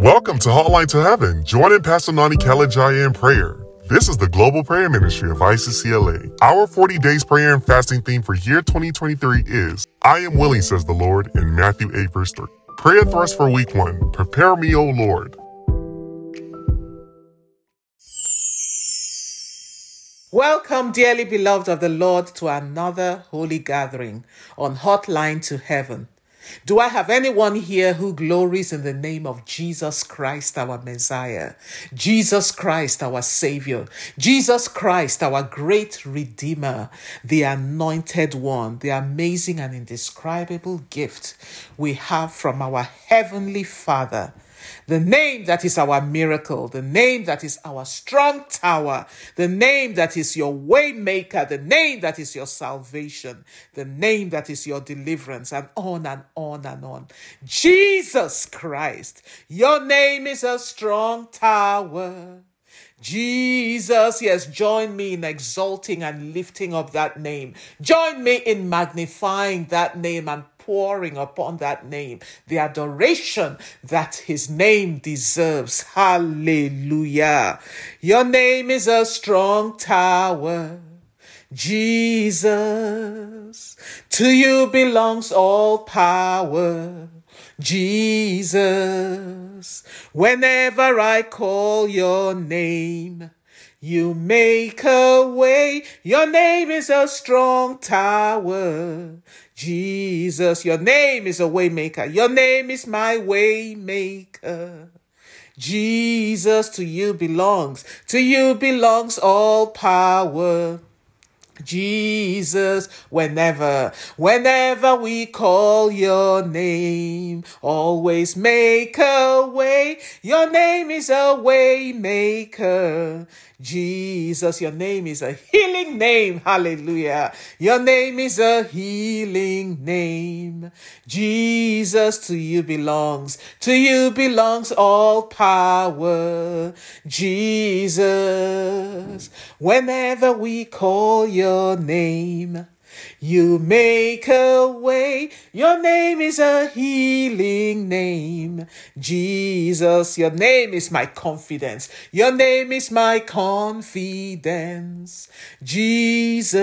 Welcome to Hotline to Heaven. Join in Pastor Nony Kalejaiye in prayer. This is the Global Prayer Ministry of ICCLA. Our 40 days prayer and fasting theme for year 2023 is I am willing, says the Lord, in Matthew 8, verse 3. Prayer thrust for week one Prepare me, O Lord. Welcome, dearly beloved of the Lord, to another holy gathering on Hotline to Heaven. Do I have anyone here who glories in the name of Jesus Christ, our Messiah? Jesus Christ, our Savior. Jesus Christ, our great Redeemer, the Anointed One, the amazing and indescribable gift we have from our Heavenly Father the name that is our miracle, the name that is our strong tower, the name that is your waymaker, the name that is your salvation, the name that is your deliverance, and on and on and on. Jesus Christ, your name is a strong tower. Jesus, yes, join me in exalting and lifting up that name. Join me in magnifying that name and pouring upon that name the adoration that his name deserves. Hallelujah. Your name is a strong tower. Jesus, to you belongs all power. Jesus, whenever I call your name, you make a way. Your name is a strong tower. Jesus, your name is a waymaker. Your name is my waymaker. Jesus, to you belongs, to you belongs all power. Jesus, whenever, whenever we call your name, always make a way. Your name is a way maker. Jesus, your name is a healing name. Hallelujah. Your name is a healing name. Jesus, to you belongs, to you belongs all power. Jesus, whenever we call your name, you make a way. Your name is a healing name. Jesus, your name is my confidence. Your name is my confidence. Jesus,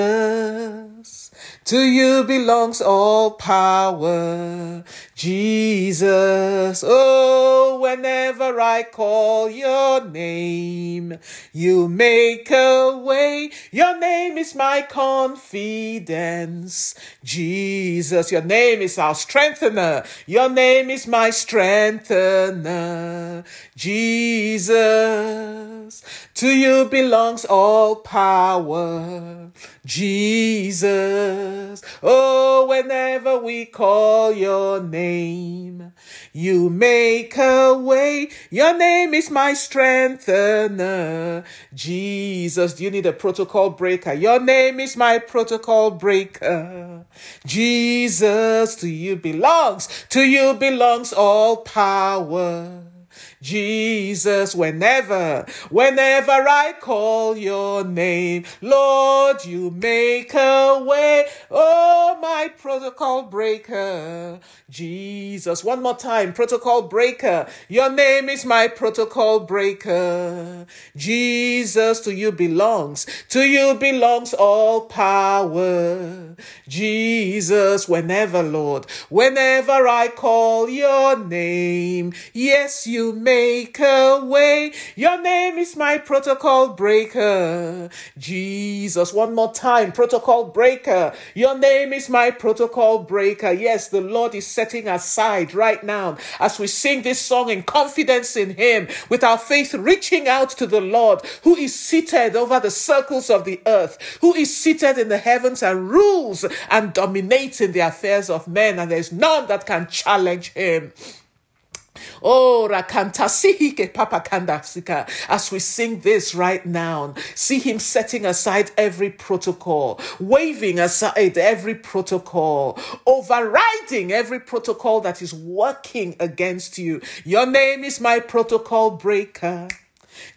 to you belongs all power. Jesus, oh, whenever I call your name, you make a way. Your name is my confidence. Jesus, your name is our strengthener. Your name is my strengthener. Jesus, to you belongs all power. Jesus, oh, whenever we call your name, you make a way. Your name is my strengthener. Jesus, do you need a protocol breaker? Your name is my protocol breaker. Jesus, to you belongs, to you belongs all power. Jesus, whenever, whenever I call your name, Lord, you make a way. Oh, my protocol breaker. Jesus, one more time, protocol breaker. Your name is my protocol breaker. Jesus, to you belongs, to you belongs all power. Jesus, whenever, Lord, whenever I call your name, yes, you make a way. Your name is my protocol breaker. Jesus, one more time, protocol breaker. Your name is my protocol breaker. Yes, the Lord is setting aside right now as we sing this song in confidence in Him, with our faith reaching out to the Lord who is seated over the circles of the earth, who is seated in the heavens and rules and dominates in the affairs of men, and there's none that can challenge Him. Oh, Rakanta, Sihike Papa. As we sing this right now, see him setting aside every protocol, waving aside every protocol, overriding every protocol that is working against you. Your name is my protocol breaker.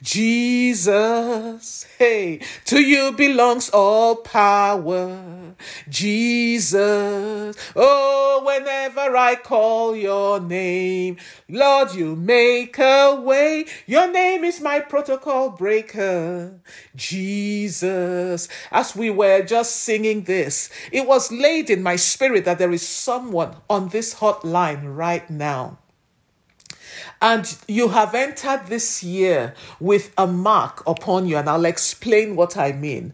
Jesus, hey, to you belongs all power. Jesus, oh, whenever I call your name, Lord, you make a way. Your name is my protocol breaker. Jesus, as we were just singing this, it was laid in my spirit that there is someone on this hotline right now and you have entered this year with a mark upon you, and I'll explain what I mean.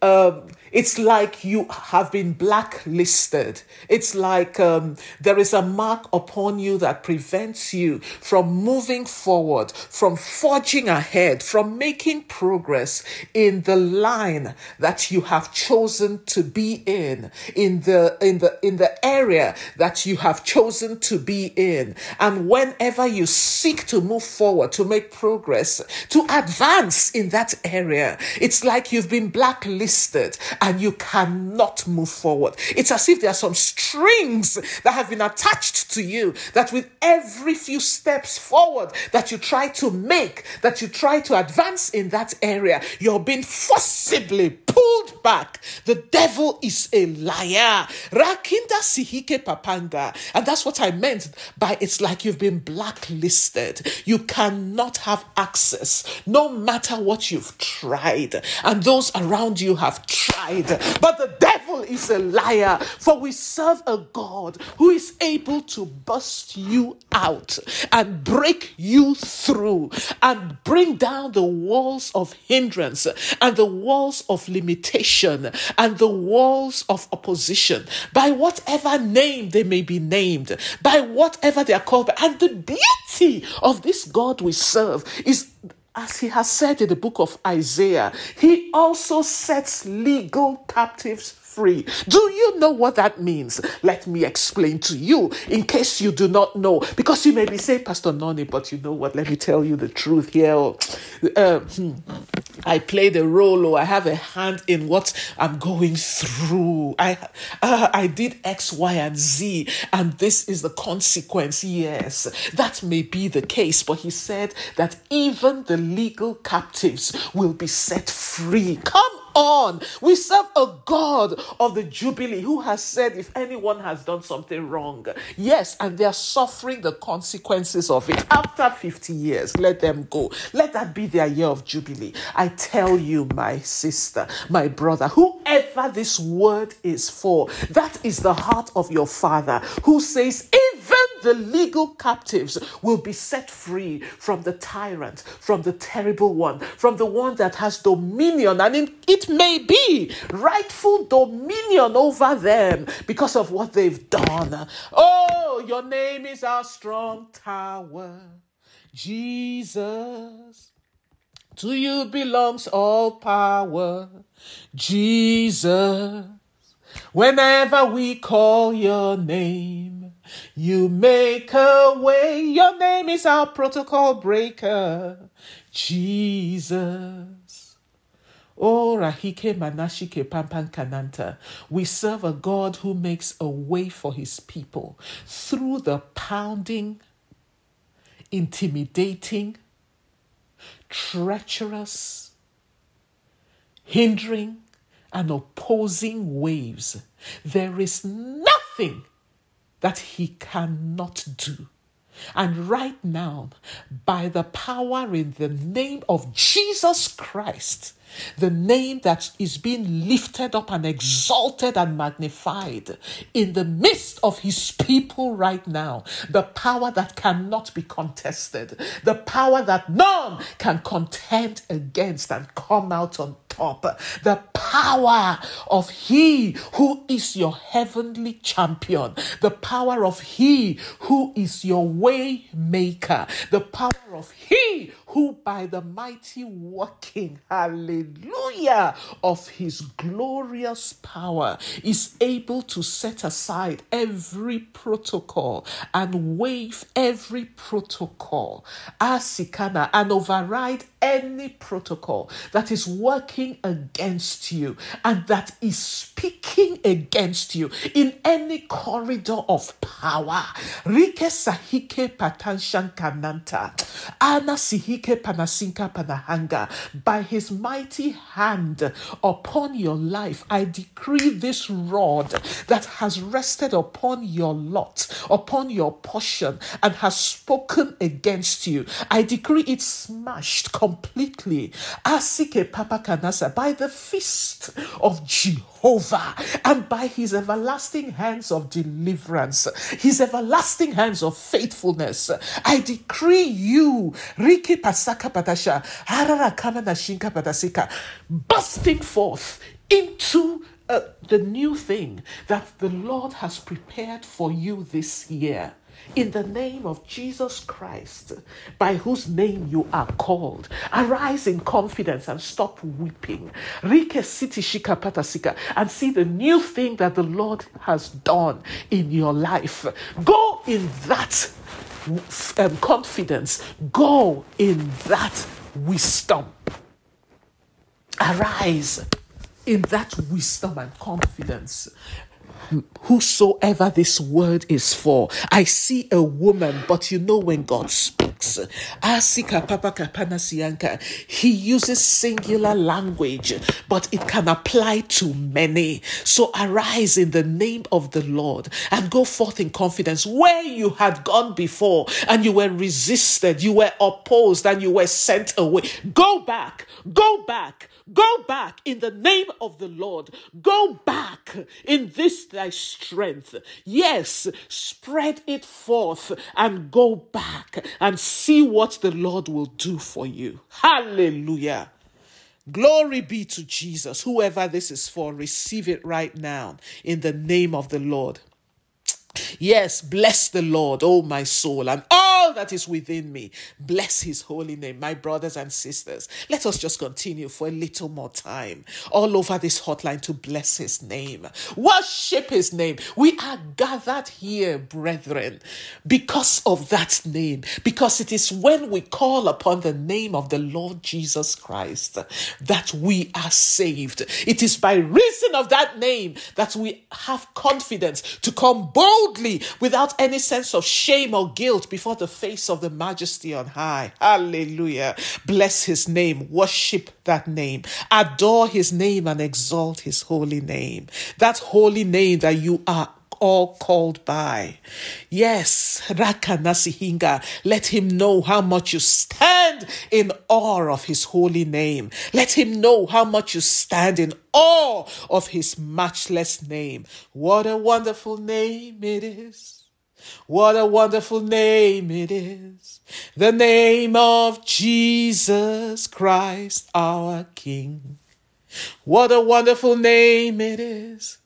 Um, it's like you have been blacklisted. It's like um, there is a mark upon you that prevents you from moving forward, from forging ahead, from making progress in the line that you have chosen to be in, in the in the in the area that you have chosen to be in. And whenever you seek to move forward, to make progress, to advance in that area, it's like you've been blacklisted and you cannot move forward. It's as if there are some strings that have been attached to you that with every few steps forward that you try to make, that you try to advance in that area, you're being forcibly pulled back. The devil is a liar. Rakinda sihike papanga. And that's what I meant by it's like you've been blacklisted. You cannot have access no matter what you've tried. And those around you have tried. But the devil is a liar, for we serve a God who is able to bust you out and break you through and bring down the walls of hindrance and the walls of limitation and the walls of opposition. By whatever name they may be named, by whatever they are called. And the beauty of this God we serve is as he has said in the book of Isaiah, he also sets legal captives free. Do you know what that means? Let me explain to you in case you do not know. Because you may be saying, Pastor Nony, but you know what? Let me tell you the truth here. Uh, hmm. I play the role or I have a hand in what I'm going through. I uh, I did X, Y, and Z, and this is the consequence. Yes, that may be the case, but he said that even the legal captives will be set free. Come on. We serve a God of the Jubilee who has said if anyone has done something wrong, yes, and they are suffering the consequences of it after 50 years, let them go. Let that be their year of Jubilee. I tell you, my sister, my brother, whoever this word is for, that is the heart of your Father who says, even the legal captives will be set free from the tyrant, from the terrible one, from the one that has dominion, and in it may be rightful dominion over them because of what they've done. Oh, your name is our strong tower, Jesus. To you belongs all power, Jesus. Whenever we call your name, you make a way. Your name is our protocol breaker, Jesus. Oh, Rahike Manashike Pampan Kananta. We serve a God who makes a way for his people through the pounding, intimidating, treacherous, hindering, and opposing waves. There is nothing that he cannot do. And right now, by the power in the name of Jesus Christ, the name that is being lifted up and exalted and magnified in the midst of his people right now. The power that cannot be contested, the power that none can contend against and come out on top. The power of He who is your heavenly champion, the power of He who is your way maker, the power of He who by the mighty working, hallelujah, of His glorious power is able to set aside every protocol and waive every protocol, asikana, and override any protocol that is working against you and that is speaking against you in any corridor of power. Rike sahike patanshan kananta. Ana Asihike panasinka panahanga. By his mighty hand upon your life, I decree this rod that has rested upon your lot, upon your portion, and has spoken against you. I decree it smashed completely. Asike papa kanasa by the fist of Jehovah and by his everlasting hands of deliverance, his everlasting hands of faithfulness. I decree you, Riki Pasaka Patasha, Harara Kamana Shinka Patasika, busting forth into uh, the new thing that the Lord has prepared for you this year in the name of Jesus Christ, by whose name you are called. Arise in confidence and stop weeping. Rike City Shika patasika and see the new thing that the Lord has done in your life. Go in that um, confidence, go in that wisdom. Arise in that wisdom and confidence whosoever this word is for. I see a woman, but you know when God speaks. He uses singular language, but it can apply to many. So arise in the name of the Lord and go forth in confidence where you had gone before and you were resisted, you were opposed, and you were sent away. Go back, go back, Go back in the name of the Lord. Go back in this thy strength. Yes, spread it forth and go back and see what the Lord will do for you. Hallelujah. Glory be to Jesus. Whoever this is for, receive it right now in the name of the Lord. Yes, bless the Lord, oh my soul, and all that is within me. Bless his holy name, my brothers and sisters. Let us just continue for a little more time all over this hotline to bless his name. Worship his name. We are gathered here, brethren, because of that name, because it is when we call upon the name of the Lord Jesus Christ that we are saved. It is by reason of that name that we have confidence to come bold boldly without any sense of shame or guilt before the face of the majesty on high. Hallelujah. Bless his name. Worship that name. Adore his name and exalt his holy name. That holy name that you are all called by. Yes, Rakanasihinga, let him know how much you stand in awe of his holy name. Let him know how much you stand in awe of his matchless name. What a wonderful name it is. What a wonderful name it is. The name of Jesus Christ our King. What a wonderful name it is.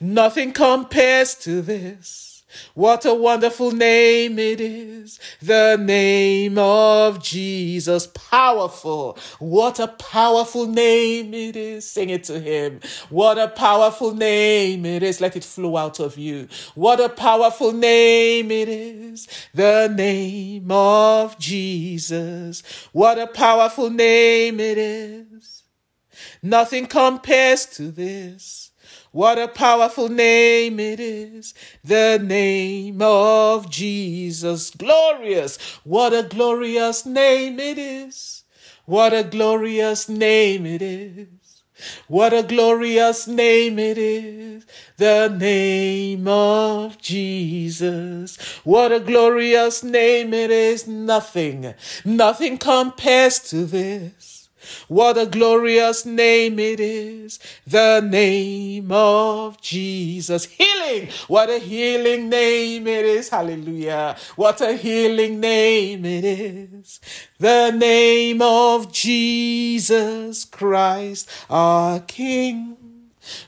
Nothing compares to this. What a wonderful name it is. The name of Jesus. Powerful. What a powerful name it is. Sing it to him. What a powerful name it is. Let it flow out of you. What a powerful name it is. The name of Jesus. What a powerful name it is. Nothing compares to this. What a powerful name it is, the name of Jesus. Glorious. What a glorious name it is. What a glorious name it is. What a glorious name it is, the name of Jesus. What a glorious name it is, nothing, nothing compares to this. What a glorious name it is, the name of Jesus. Healing, what a healing name it is. Hallelujah. What a healing name it is, the name of Jesus Christ, our King.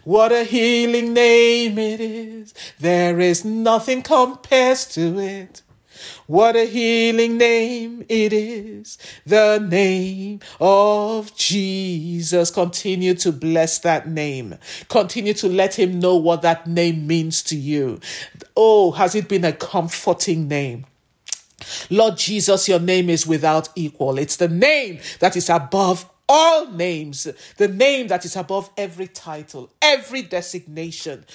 What a healing name it is. There is nothing compares to it. What a healing name it is, the name of Jesus. Continue to bless that name. Continue to let him know what that name means to you. Oh, has it been a comforting name? Lord Jesus, your name is without equal. It's the name that is above all names, the name that is above every title, every designation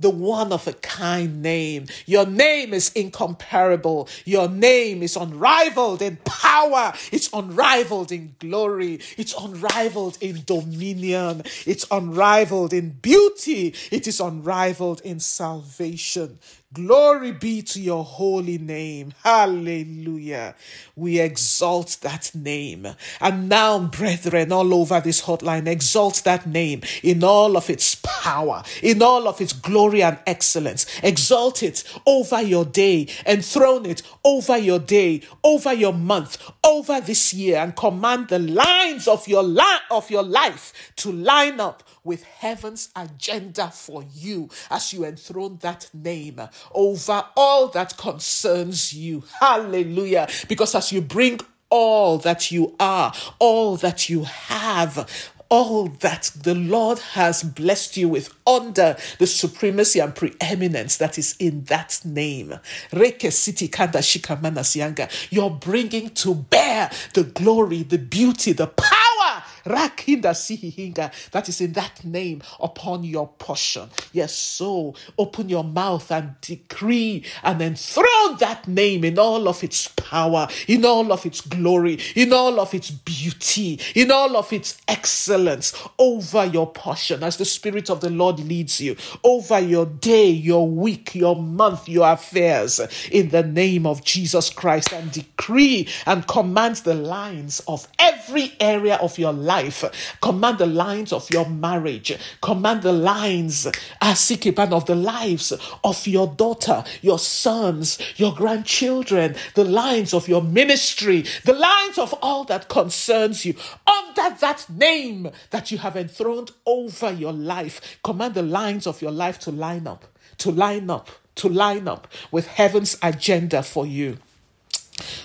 the one of a kind name. Your name is incomparable. Your name is unrivaled in power. It's unrivaled in glory. It's unrivaled in dominion. It's unrivaled in beauty. It is unrivaled in salvation. Glory be to your holy name. Hallelujah. We exalt that name. And now, brethren, all over this hotline, exalt that name in all of its power, in all of its glory and excellence. Exalt it over your day, enthrone it over your day, over your month, over this year, and command the lines of your, li- of your life to line up with heaven's agenda for you as you enthrone that name over all that concerns you. Hallelujah. Because as you bring all that you are, all that you have, all that the Lord has blessed you with under the supremacy and preeminence that is in that name. Reke City Kanda Shikamanasianga. You're bringing to bear the glory, the beauty, the power That is in that name upon your portion. Yes, so open your mouth and decree and enthrone that name in all of its power, in all of its glory, in all of its beauty, in all of its excellence over your portion as the Spirit of the Lord leads you, over your day, your week, your month, your affairs, in the name of Jesus Christ, and decree and command the lines of every area of your life life. Command the lines of your marriage. Command the lines, ah, Asikipan, of the lives of your daughter, your sons, your grandchildren, the lines of your ministry, the lines of all that concerns you. Under that name that you have enthroned over your life, command the lines of your life to line up, to line up, to line up with heaven's agenda for you.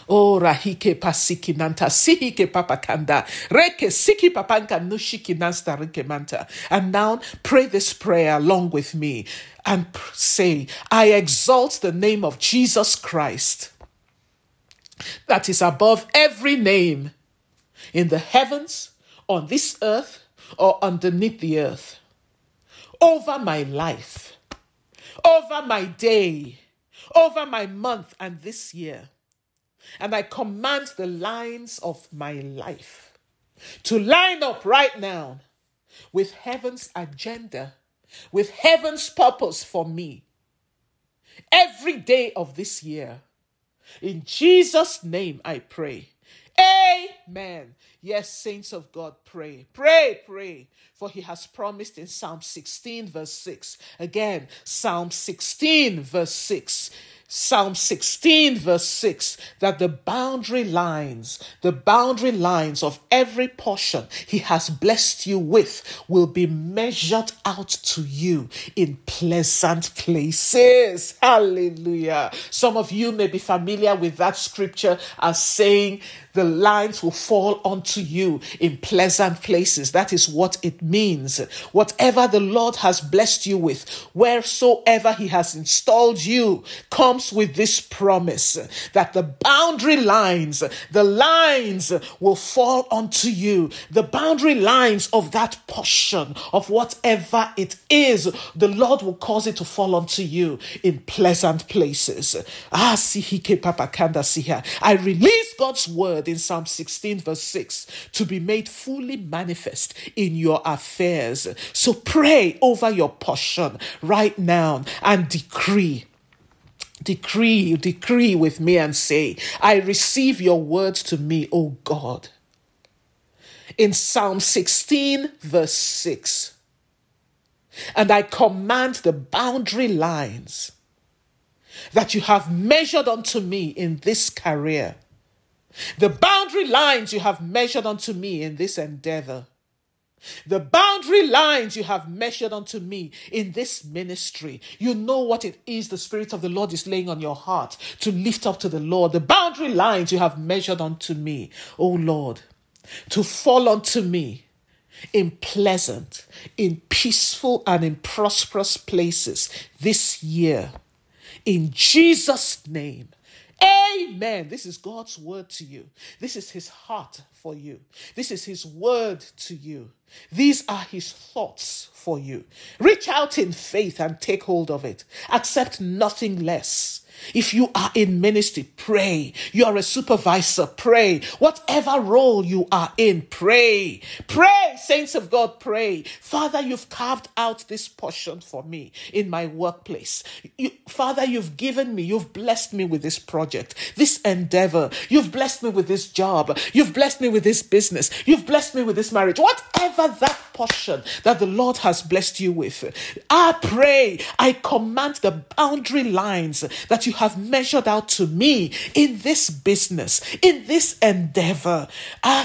Oh, rahike pasiki nanta, sihike papakanda, reke siki papanka nushiki nasta reke manta. And now pray this prayer along with me and say, I exalt the name of Jesus Christ that is above every name in the heavens, on this earth, or underneath the earth, over my life, over my day, over my month and this year and I command the lines of my life to line up right now with heaven's agenda, with heaven's purpose for me every day of this year. In Jesus' name I pray. Amen. Yes, saints of God, pray, pray, pray. For he has promised in Psalm 16, verse 6. Again, Psalm 16, verse 6. Psalm 16, verse 6, that the boundary lines, the boundary lines of every portion He has blessed you with will be measured out to you in pleasant places. Hallelujah. Some of you may be familiar with that scripture as saying, the lines will fall onto you in pleasant places. That is what it means. Whatever the Lord has blessed you with, wheresoever He has installed you, comes with this promise that the boundary lines, the lines will fall onto you. The boundary lines of that portion of whatever it is, the Lord will cause it to fall onto you in pleasant places. Ah, see, he I release God's word word in Psalm 16, verse 6, to be made fully manifest in your affairs. So pray over your portion right now and decree decree, decree with me and say, I receive your words to me, O God. In Psalm 16, verse 6, and I command the boundary lines that you have measured unto me in this career the boundary lines you have measured unto me in this endeavor. The boundary lines you have measured unto me in this ministry. You know what it is the Spirit of the Lord is laying on your heart to lift up to the Lord. The boundary lines you have measured unto me, O Lord, to fall unto me in pleasant, in peaceful, and in prosperous places this year. In Jesus' name, Amen. This is God's word to you. This is his heart for you. This is his word to you. These are his thoughts for you. Reach out in faith and take hold of it. Accept nothing less. If you are in ministry, pray. You are a supervisor, pray. Whatever role you are in, pray. Pray, saints of God, pray. Father, you've carved out this portion for me in my workplace. You, Father, you've given me, you've blessed me with this project, this endeavor. You've blessed me with this job. You've blessed me with this business. You've blessed me with this marriage. Whatever that portion that the Lord has blessed you with, I pray, I command the boundary lines that you have measured out to me in this business, in this endeavor. Ah,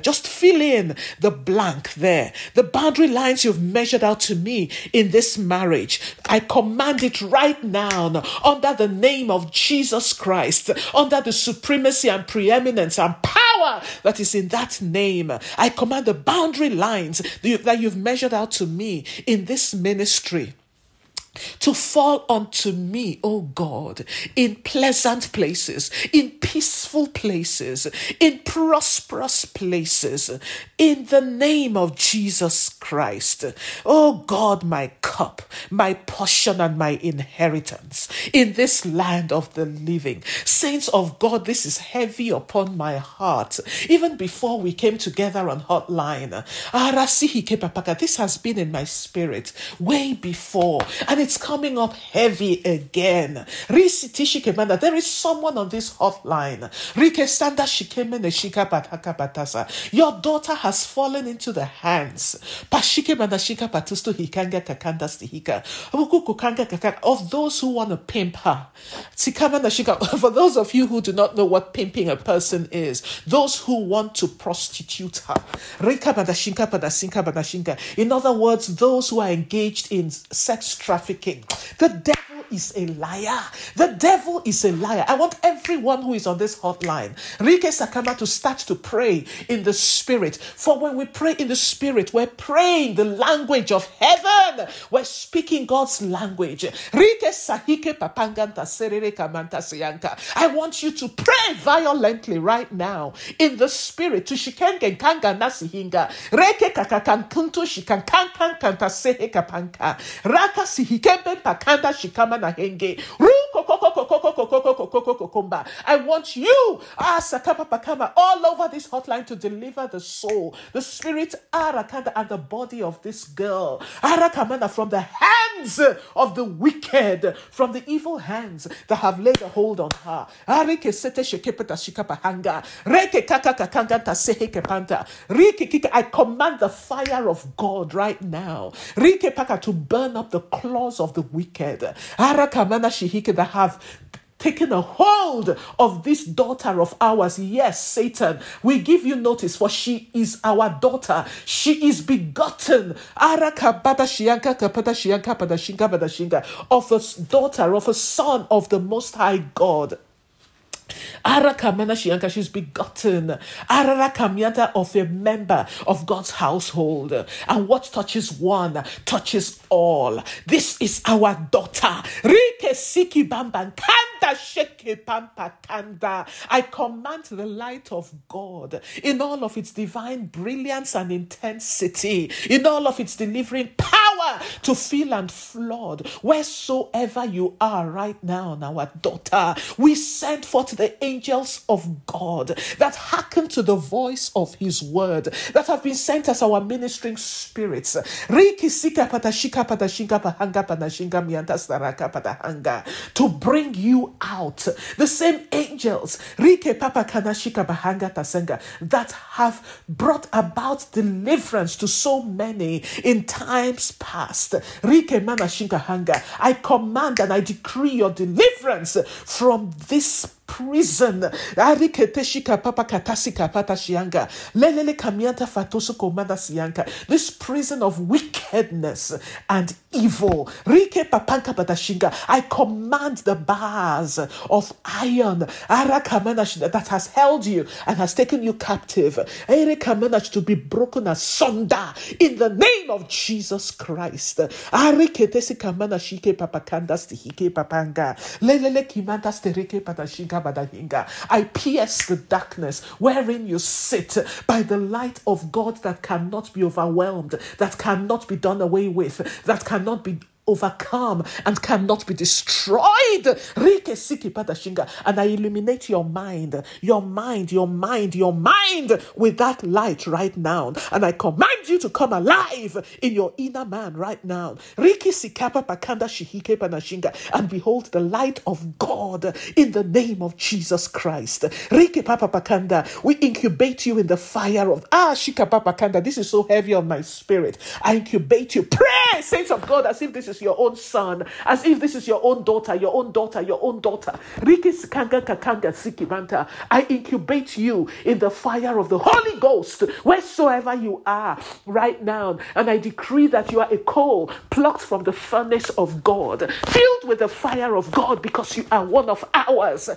just fill in the blank there. The boundary lines you've measured out to me in this marriage. I command it right now under the name of Jesus Christ, under the supremacy and preeminence and power that is in that name. I command the boundary lines that you've measured out to me in this ministry to fall unto me, O God, in pleasant places, in peaceful places, in prosperous places, in the name of Jesus Christ. O God, my cup, my portion, and my inheritance in this land of the living. Saints of God, this is heavy upon my heart. Even before we came together on hotline, this has been in my spirit way before. And it's coming up heavy again. There is someone on this hotline. Your daughter has fallen into the hands of those who want to pimp her. For those of you who do not know what pimping a person is, those who want to prostitute her. In other words, those who are engaged in sex trafficking. The devil is a liar. The devil is a liar. I want everyone who is on this hotline, Rike Sakama, to start to pray in the spirit. For when we pray in the spirit, we're praying the language of heaven. We're speaking God's language. Rike Sahike Papanganta Serere Kamanta Siyanka. I want you to pray violently right now in the spirit to Shikenge Kanga Nasihinga. Reke Kakakankuntu Shikankankan Kanta Sehe Kapanka. Raka Sihikembe Pakanda Shikama na henge. I want you, ah, all over this hotline to deliver the soul, the spirit, Arakanda, and the body of this girl, Arakamana, from the hands of the wicked, from the evil hands that have laid a hold on her. Arike sete shekepeta shikapahanga, reke kakakakanganta sehekepanta, rike. I command the fire of God right now, rike paka to burn up the claws of the wicked. Arakamana shihike that have taken a hold of this daughter of ours. Yes, Satan, we give you notice for she is our daughter. She is begotten of a daughter, of a son of the Most High God. Arakamana Shianka, she's begotten. Arakamyata of a member of God's household. And what touches one touches all. This is our daughter. Rike Siki Bamban. I command the light of God in all of its divine brilliance and intensity, in all of its delivering power to fill and flood wheresoever you are right now, our daughter. We send forth the angels of God that hearken to the voice of his word that have been sent as our ministering spirits to bring you out. The same angels Rike Papa Kanashika Bahanga Tasenga, that have brought about deliverance to so many in times past. I command and I decree your deliverance from this prison. This prison of wickedness and evil. I command the bars of iron. That has held you and has taken you captive. To be broken asunder in the name of Jesus Christ. Lelele kimanda stereke patashinga I pierce the darkness wherein you sit by the light of God that cannot be overwhelmed, that cannot be done away with, that cannot be overcome and cannot be destroyed. And I illuminate your mind, your mind, your mind, your mind with that light right now. And I command you to come alive in your inner man right now. And behold the light of God in the name of Jesus Christ. We incubate you in the fire of Ah Shika This is so heavy on my spirit. I incubate you. Pray, saints of God, as if this is your own son, as if this is your own daughter, your own daughter, your own daughter. I incubate you in the fire of the Holy Ghost, wheresoever you are right now. And I decree that you are a coal plucked from the furnace of God, filled with the fire of God because you are one of ours.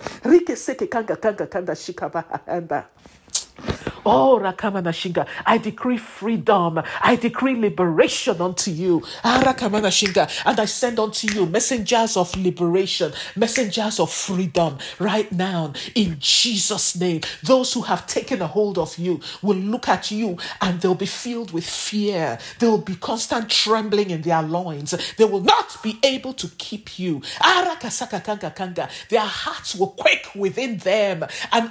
Oh, Rakamanashinga, I decree freedom. I decree liberation unto you. Ah, Rakamanashinga, and I send unto you messengers of liberation, messengers of freedom right now in Jesus' name. Those who have taken a hold of you will look at you and they'll be filled with fear. There will be constant trembling in their loins. They will not be able to keep you. Ah, their hearts will quake within them and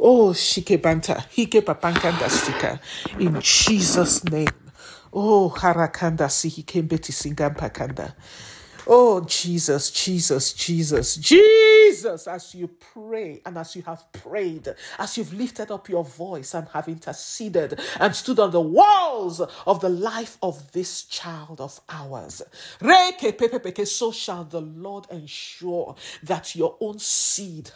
Oh, shike banta hike papankanda. In Jesus' name. Oh, harakanda sihikembeti singampakanda. Oh, Jesus, Jesus, Jesus, Jesus, as you pray and as you have prayed, as you've lifted up your voice and have interceded and stood on the walls of the life of this child of ours, so shall the Lord ensure that your own seed,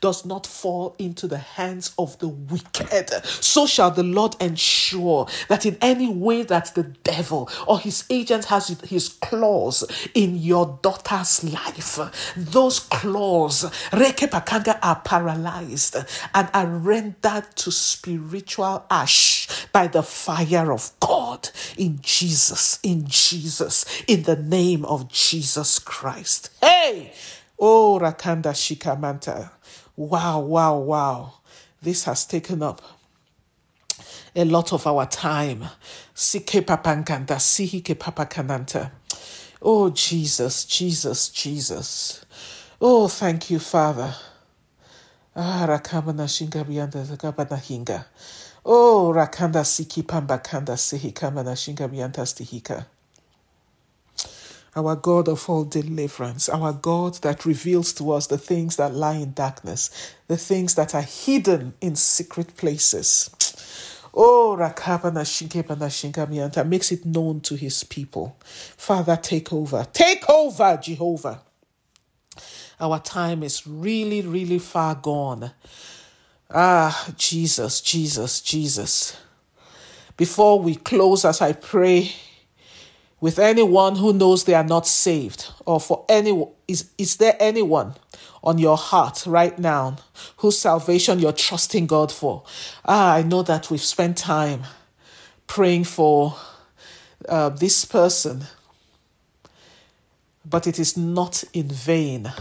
does not fall into the hands of the wicked. So shall the Lord ensure that in any way that the devil or his agent has his claw claws in your daughter's life. Those claws, rekepakanga, are paralyzed and are rendered to spiritual ash by the fire of God in Jesus, in Jesus, in the name of Jesus Christ. Hey! Oh, Rakanda Shikamanta. Wow, wow, wow. This has taken up a lot of our time. Sike papankanta, sihike papakananta. Oh, Jesus, Jesus, Jesus. Oh, thank you, Father. Ah, rakamana shinga biyanda zakabana hinga. Oh, rakanda siki pamba kanda sihi kamana shinga biyanta stihika. Our God of all deliverance, our God that reveals to us the things that lie in darkness, the things that are hidden in secret places. Oh, makes it known to his people. Father, take over. Take over, Jehovah. Our time is really, really far gone. Ah, Jesus, Jesus, Jesus. Before we close, as I pray, with anyone who knows they are not saved, or for anyone, is, is there anyone on your heart right now whose salvation you're trusting God for? Ah, I know that we've spent time praying for uh, this person, but it is not in vain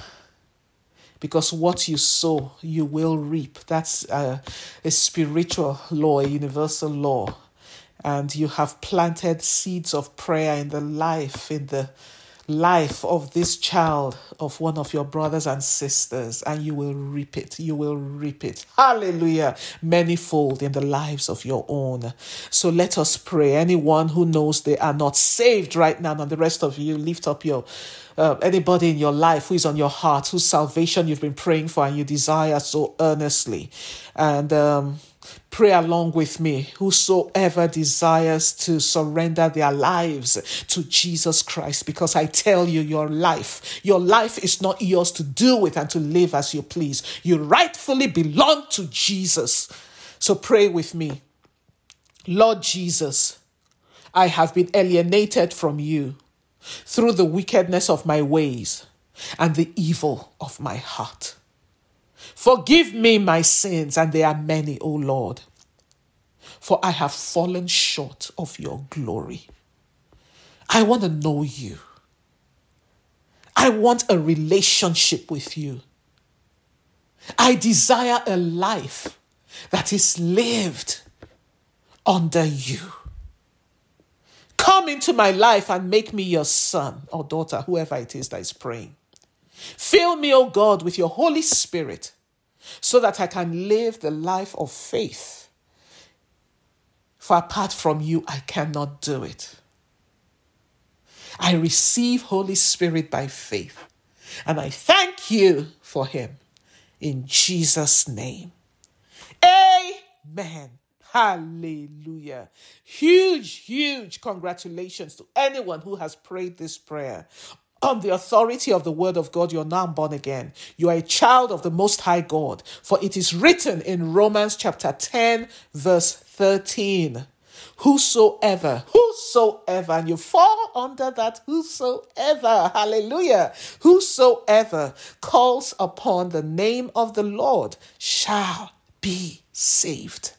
because what you sow, you will reap. That's uh, a spiritual law, a universal law and you have planted seeds of prayer in the life, in the life of this child of one of your brothers and sisters, and you will reap it. You will reap it. Hallelujah. Manifold in the lives of your own. So let us pray. Anyone who knows they are not saved right now, and the rest of you, lift up your uh, anybody in your life who is on your heart, whose salvation you've been praying for and you desire so earnestly. And um, Pray along with me. Whosoever desires to surrender their lives to Jesus Christ, because I tell you, your life, your life is not yours to do with and to live as you please. You rightfully belong to Jesus. So pray with me. Lord Jesus, I have been alienated from you through the wickedness of my ways and the evil of my heart. Forgive me my sins, and they are many, O Lord, for I have fallen short of your glory. I want to know you. I want a relationship with you. I desire a life that is lived under you. Come into my life and make me your son or daughter, whoever it is that is praying. Fill me, O God, with your Holy Spirit so that I can live the life of faith. For apart from you, I cannot do it. I receive Holy Spirit by faith, and I thank you for him in Jesus' name. Amen. Hallelujah. Huge, huge congratulations to anyone who has prayed this prayer. On the authority of the word of God, you're now born again. You are a child of the Most High God. For it is written in Romans chapter 10, verse 13 whosoever, whosoever, and you fall under that whosoever, hallelujah, whosoever calls upon the name of the Lord shall be saved.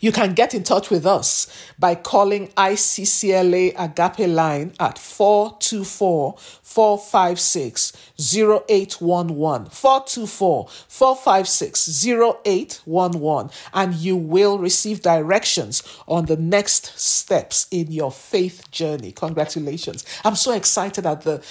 You can get in touch with us by calling ICCLA Agape line at 424 456 0811. 424 456 0811. And you will receive directions on the next steps in your faith journey. Congratulations. I'm so excited at the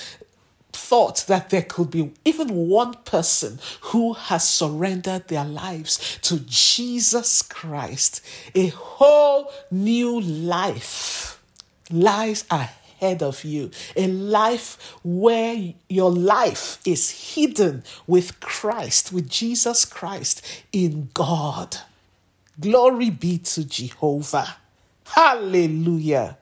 thought that there could be even one person who has surrendered their lives to Jesus Christ, a whole new life lies ahead of you. A life where your life is hidden with Christ, with Jesus Christ in God. Glory be to Jehovah. Hallelujah.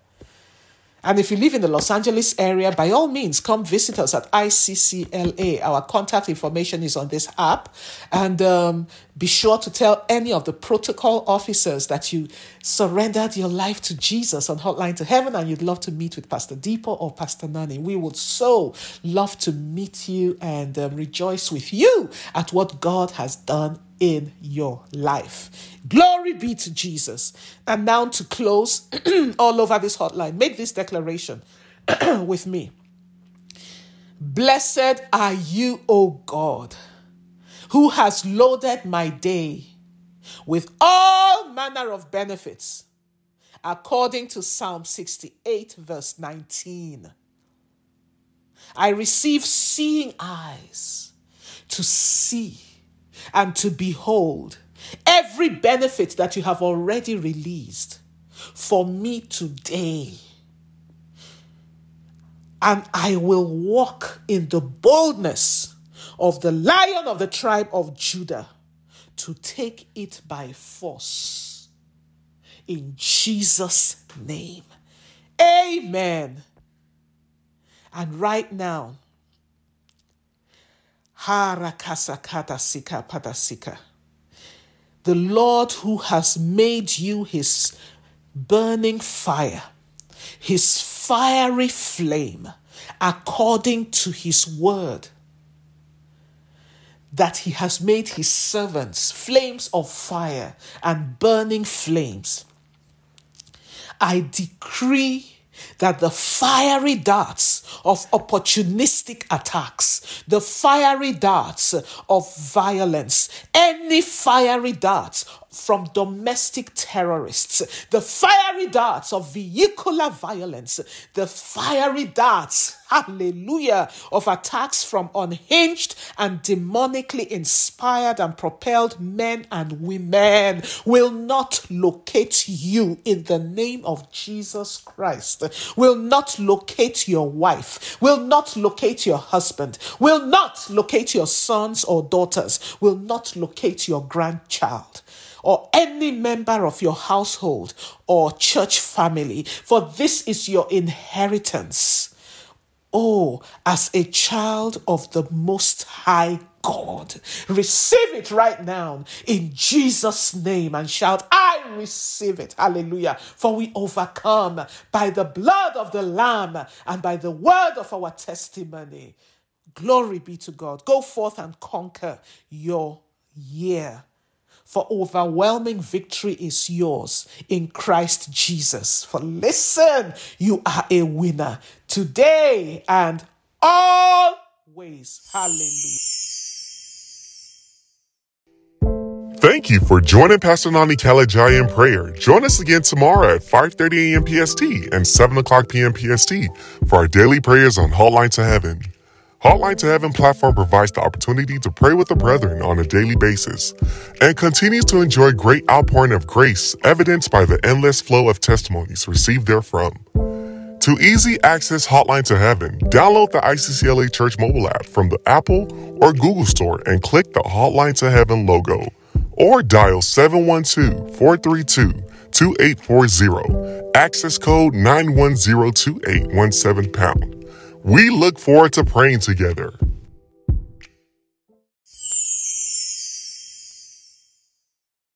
And if you live in the Los Angeles area, by all means, come visit us at ICCLA. Our contact information is on this app. And um, be sure to tell any of the protocol officers that you surrendered your life to Jesus on Hotline to Heaven and you'd love to meet with Pastor Dipo or Pastor Nony. We would so love to meet you and um, rejoice with you at what God has done in your life. Glory be to Jesus. And now to close all over this hotline, make this declaration with me. Blessed are you, O God, who has loaded my day with all manner of benefits, according to Psalm 68, verse 19. I receive seeing eyes to see and to behold every benefit that you have already released for me today. And I will walk in the boldness of the lion of the tribe of Judah to take it by force. In Jesus' name. Amen. And right now, Harakasakata Sika Padasika the Lord who has made you his burning fire, his fiery flame, according to his word, that he has made his servants flames of fire and burning flames. I decree that the fiery darts of opportunistic attacks, the fiery darts of violence, any fiery darts from domestic terrorists, the fiery darts of vehicular violence, the fiery darts, hallelujah, of attacks from unhinged and demonically inspired and propelled men and women will not locate you in the name of Jesus Christ, will not locate your wife, will not locate your husband, will not locate your sons or daughters, will not locate your grandchild or any member of your household or church family, for this is your inheritance. Oh, as a child of the Most High God, receive it right now in Jesus' name and shout, I receive it. Hallelujah. For we overcome by the blood of the Lamb and by the word of our testimony. Glory be to God. Go forth and conquer your year. For overwhelming victory is yours in Christ Jesus. For listen, you are a winner today and always. Hallelujah. Thank you for joining Pastor Nony Kalejaiye in prayer. Join us again tomorrow at 5.30 a.m. PST and 7 o'clock p.m. PST for our daily prayers on Hotline to Heaven. Hotline to Heaven platform provides the opportunity to pray with the brethren on a daily basis and continues to enjoy great outpouring of grace evidenced by the endless flow of testimonies received therefrom. To easy access Hotline to Heaven, download the ICCLA Church mobile app from the Apple or Google Store and click the Hotline to Heaven logo or dial 712 432 2840, access code 9102817 pound. We look forward to praying together.